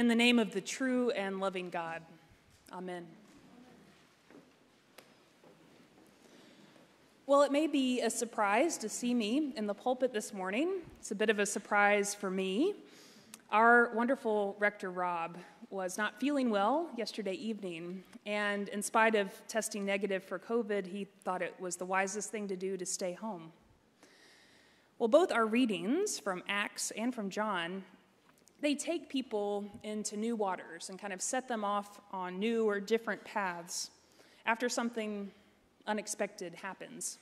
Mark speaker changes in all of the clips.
Speaker 1: In the name of the true and loving God. Amen. Well, it may be a surprise to see me in the pulpit this morning. It's a bit of a surprise for me. Our wonderful rector, Rob, was not feeling well yesterday evening, and in spite of testing negative for COVID, he thought it was the wisest thing to do to stay home. Well, both our readings from Acts and from John, they take people into new waters and kind of set them off on new or different paths after something unexpected happens.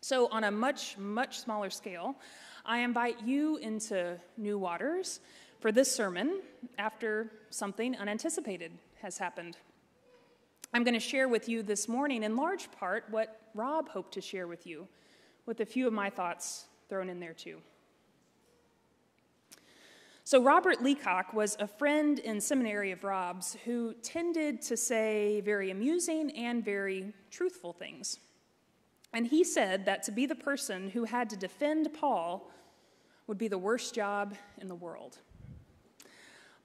Speaker 1: So, on a much, much smaller scale, I invite you into new waters for this sermon after something unanticipated has happened. I'm going to share with you this morning, in large part, what Rob hoped to share with you with a few of my thoughts thrown in there too. So, Robert Leacock was a friend in seminary of Rob's who tended to say very amusing and very truthful things. And he said that to be the person who had to defend Paul would be the worst job in the world.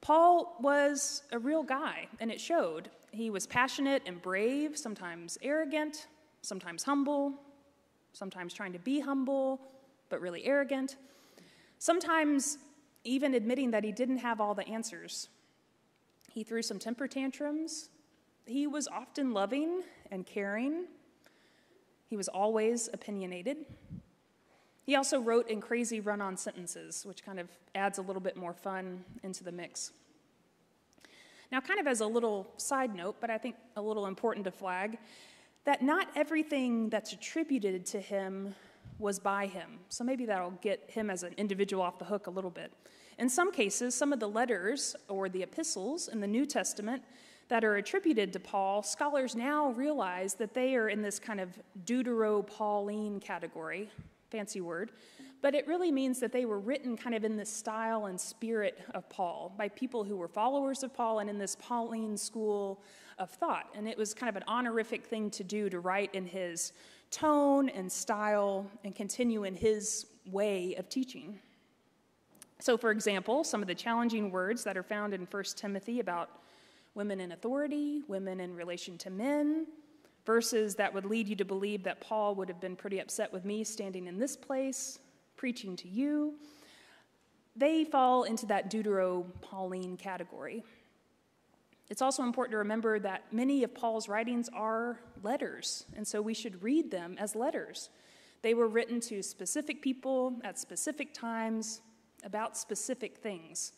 Speaker 1: Paul was a real guy, and it showed. He was passionate and brave, sometimes arrogant, sometimes humble, sometimes trying to be humble, but really arrogant, sometimes even admitting that he didn't have all the answers. He threw some temper tantrums. He was often loving and caring. He was always opinionated. He also wrote in crazy run on sentences, which kind of adds a little bit more fun into the mix. Now, kind of as a little side note, but I think a little important to flag, that not everything that's attributed to him was by him. So maybe that'll get him as an individual off the hook a little bit. In some cases, some of the letters or the epistles in the New Testament that are attributed to Paul, scholars now realize that they are in this kind of Deutero Pauline category, fancy word, but it really means that they were written kind of in the style and spirit of Paul by people who were followers of Paul and in this Pauline school of thought. And it was kind of an honorific thing to do to write in his tone and style and continue in his way of teaching. So, for example, some of the challenging words that are found in 1 Timothy about women in authority, women in relation to men, verses that would lead you to believe that Paul would have been pretty upset with me standing in this place, preaching to you, they fall into that Deutero Pauline category. It's also important to remember that many of Paul's writings are letters, and so we should read them as letters. They were written to specific people at specific times about specific things.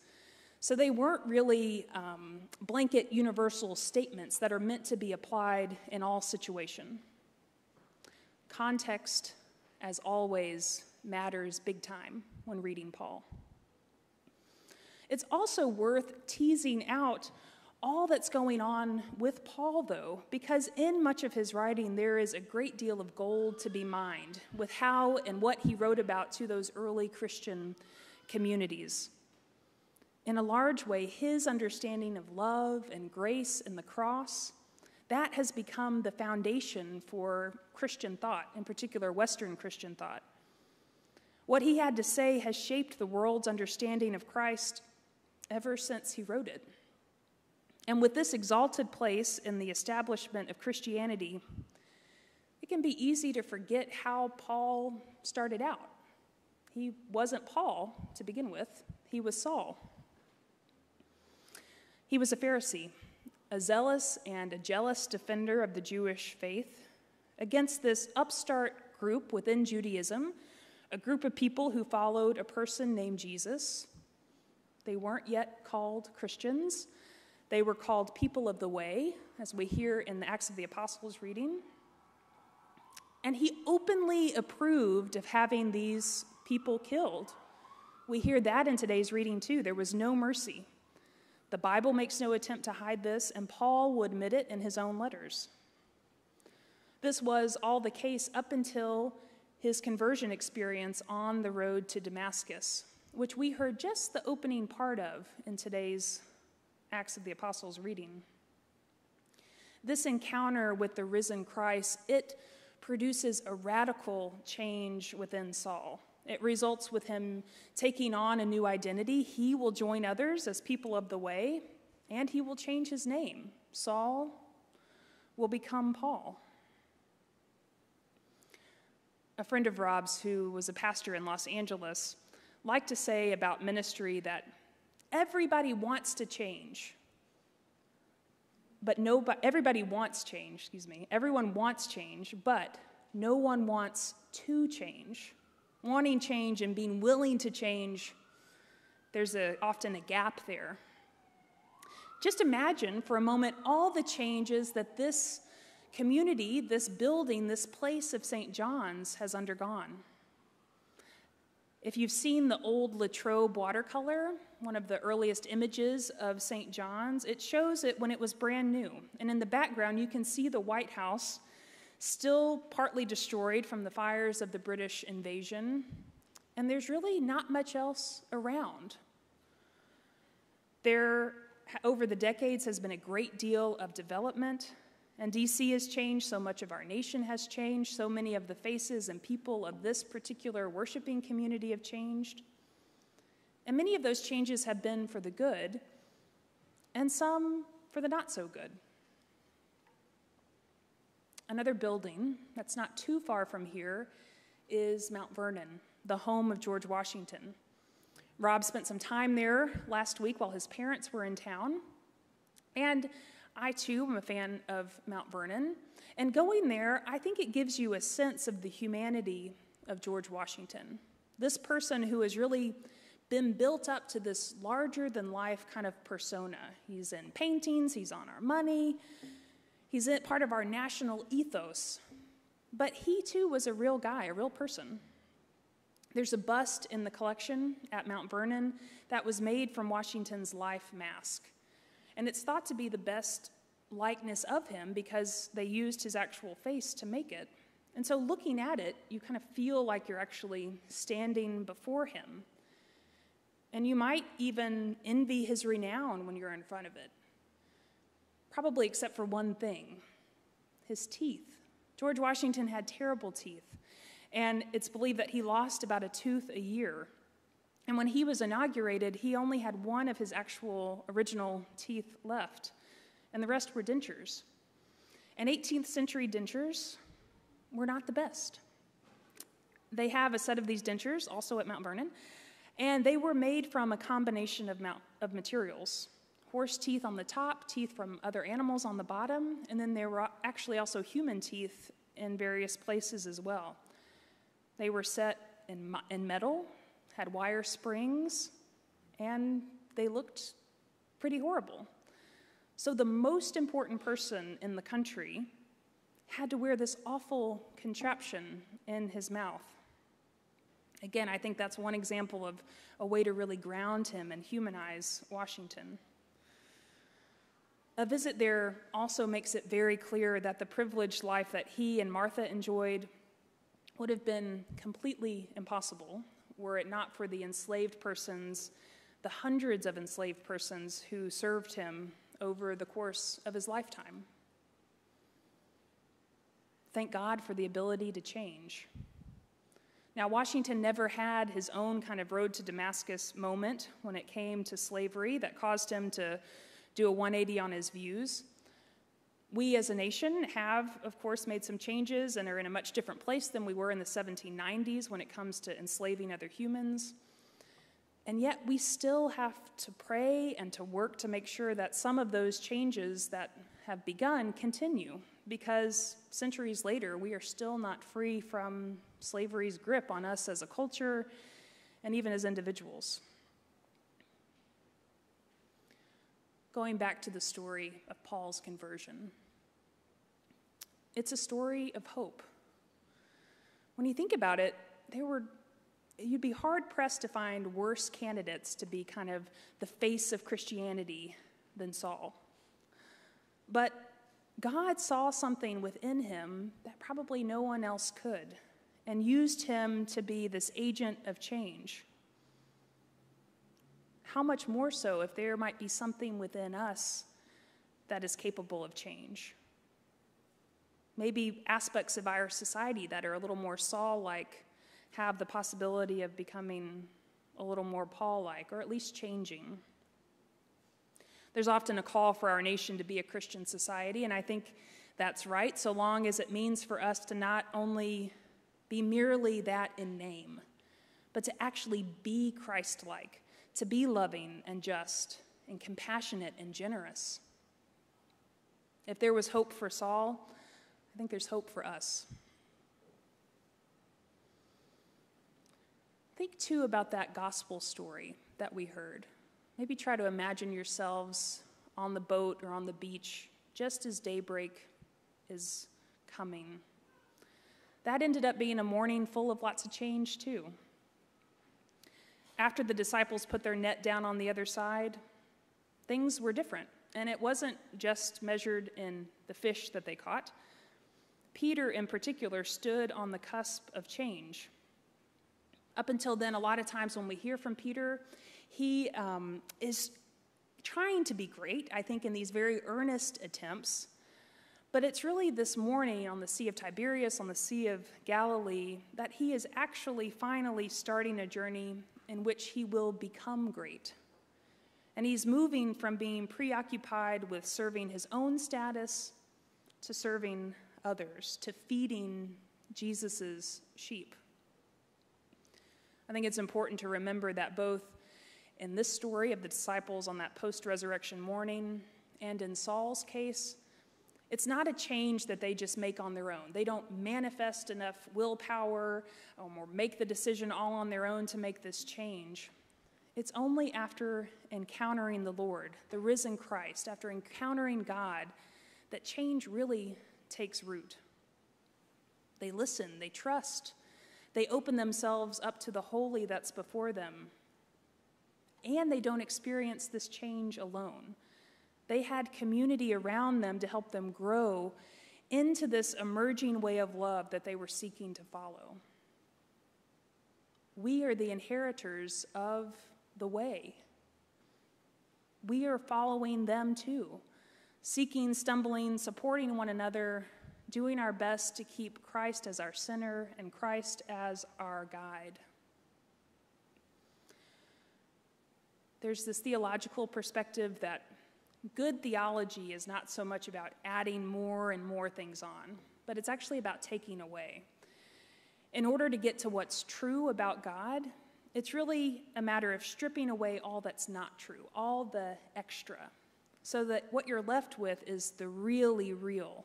Speaker 1: So they weren't really um, blanket universal statements that are meant to be applied in all situation. Context, as always, matters big time when reading Paul. It's also worth teasing out all that's going on with Paul, though, because in much of his writing, there is a great deal of gold to be mined with how and what he wrote about to those early Christian communities. In a large way, his understanding of love and grace and the cross, that has become the foundation for Christian thought, in particular Western Christian thought. What he had to say has shaped the world's understanding of Christ ever since he wrote it. And with this exalted place in the establishment of Christianity, it can be easy to forget how Paul started out. He wasn't Paul to begin with, he was Saul. He was a Pharisee, a zealous and a jealous defender of the Jewish faith against this upstart group within Judaism, a group of people who followed a person named Jesus. They weren't yet called Christians. They were called people of the way, as we hear in the Acts of the Apostles reading. And he openly approved of having these people killed. We hear that in today's reading too. There was no mercy. The Bible makes no attempt to hide this, and Paul would admit it in his own letters. This was all the case up until his conversion experience on the road to Damascus, which we heard just the opening part of in today's Acts of the Apostles reading. This encounter with the risen Christ, it produces a radical change within Saul. It results with him taking on a new identity. He will join others as people of the way, and he will change his name. Saul will become Paul. A friend of Rob's, who was a pastor in Los Angeles, liked to say about ministry that everybody wants to change, but nobody, everybody wants change, excuse me. Everyone wants change, but no one wants to change. Wanting change and being willing to change, there's a, often a gap there. Just imagine for a moment all the changes that this community, this building, this place of St. John's has undergone. If you've seen the old Latrobe watercolor, one of the earliest images of St. John's, it shows it when it was brand new. And in the background, you can see the White House still partly destroyed from the fires of the British invasion. And there's really not much else around. There, over the decades, has been a great deal of development and DC has changed, so much of our nation has changed, so many of the faces and people of this particular worshiping community have changed. And many of those changes have been for the good, and some for the not so good. Another building that's not too far from here is Mount Vernon, the home of George Washington. Rob spent some time there last week while his parents were in town. And I too am a fan of Mount Vernon. And going there, I think it gives you a sense of the humanity of George Washington. This person who has really been built up to this larger than life kind of persona. He's in paintings, he's on our money, he's part of our national ethos. But he too was a real guy, a real person. There's a bust in the collection at Mount Vernon that was made from Washington's life mask. And it's thought to be the best likeness of him because they used his actual face to make it. And so, looking at it, you kind of feel like you're actually standing before him. And you might even envy his renown when you're in front of it. Probably except for one thing his teeth. George Washington had terrible teeth, and it's believed that he lost about a tooth a year and when he was inaugurated, he only had one of his actual original teeth left, and the rest were dentures. And 18th century dentures were not the best. They have a set of these dentures also at Mount Vernon, and they were made from a combination of, mount, of materials horse teeth on the top, teeth from other animals on the bottom, and then there were actually also human teeth in various places as well. They were set in, in metal had wire springs, and they looked pretty horrible. So the most important person in the country had to wear this awful contraption in his mouth. Again, I think that's one example of a way to really ground him and humanize Washington. A visit there also makes it very clear that the privileged life that he and Martha enjoyed would have been completely impossible were it not for the enslaved persons, the hundreds of enslaved persons who served him over the course of his lifetime. Thank God for the ability to change. Now, Washington never had his own kind of road to Damascus moment when it came to slavery that caused him to do a 180 on his views. We as a nation have, of course, made some changes and are in a much different place than we were in the 1790s when it comes to enslaving other humans. And yet, we still have to pray and to work to make sure that some of those changes that have begun continue, because centuries later, we are still not free from slavery's grip on us as a culture and even as individuals. Going back to the story of Paul's conversion. It's a story of hope. When you think about it, there were you'd be hard pressed to find worse candidates to be kind of the face of Christianity than Saul. But God saw something within him that probably no one else could and used him to be this agent of change. How much more so if there might be something within us that is capable of change? Maybe aspects of our society that are a little more Saul like have the possibility of becoming a little more Paul like, or at least changing. There's often a call for our nation to be a Christian society, and I think that's right, so long as it means for us to not only be merely that in name, but to actually be Christ like, to be loving and just and compassionate and generous. If there was hope for Saul, I think there's hope for us. Think too about that gospel story that we heard. Maybe try to imagine yourselves on the boat or on the beach just as daybreak is coming. That ended up being a morning full of lots of change, too. After the disciples put their net down on the other side, things were different. And it wasn't just measured in the fish that they caught. Peter, in particular, stood on the cusp of change. Up until then, a lot of times when we hear from Peter, he um, is trying to be great, I think, in these very earnest attempts. But it's really this morning on the Sea of Tiberias, on the Sea of Galilee, that he is actually finally starting a journey in which he will become great. And he's moving from being preoccupied with serving his own status to serving others, to feeding Jesus' sheep. I think it's important to remember that both in this story of the disciples on that post resurrection morning and in Saul's case, it's not a change that they just make on their own. They don't manifest enough willpower um, or make the decision all on their own to make this change. It's only after encountering the Lord, the risen Christ, after encountering God, that change really takes root. They listen, they trust, they open themselves up to the holy that's before them. And they don't experience this change alone. They had community around them to help them grow into this emerging way of love that they were seeking to follow. We are the inheritors of the way. We are following them too, seeking, stumbling, supporting one another, doing our best to keep Christ as our center and Christ as our guide. There's this theological perspective that good theology is not so much about adding more and more things on, but it's actually about taking away. In order to get to what's true about God, it's really a matter of stripping away all that's not true, all the extra, so that what you're left with is the really real,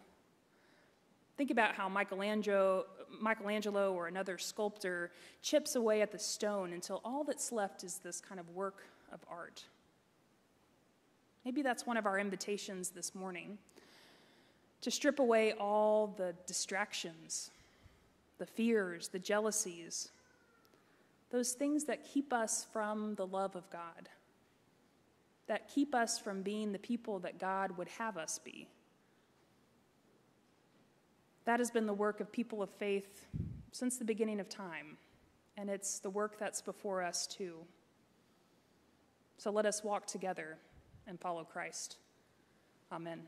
Speaker 1: Think about how Michelangelo, Michelangelo or another sculptor chips away at the stone until all that's left is this kind of work of art. Maybe that's one of our invitations this morning to strip away all the distractions, the fears, the jealousies, those things that keep us from the love of God, that keep us from being the people that God would have us be. That has been the work of people of faith since the beginning of time, and it's the work that's before us too. So let us walk together and follow Christ. Amen.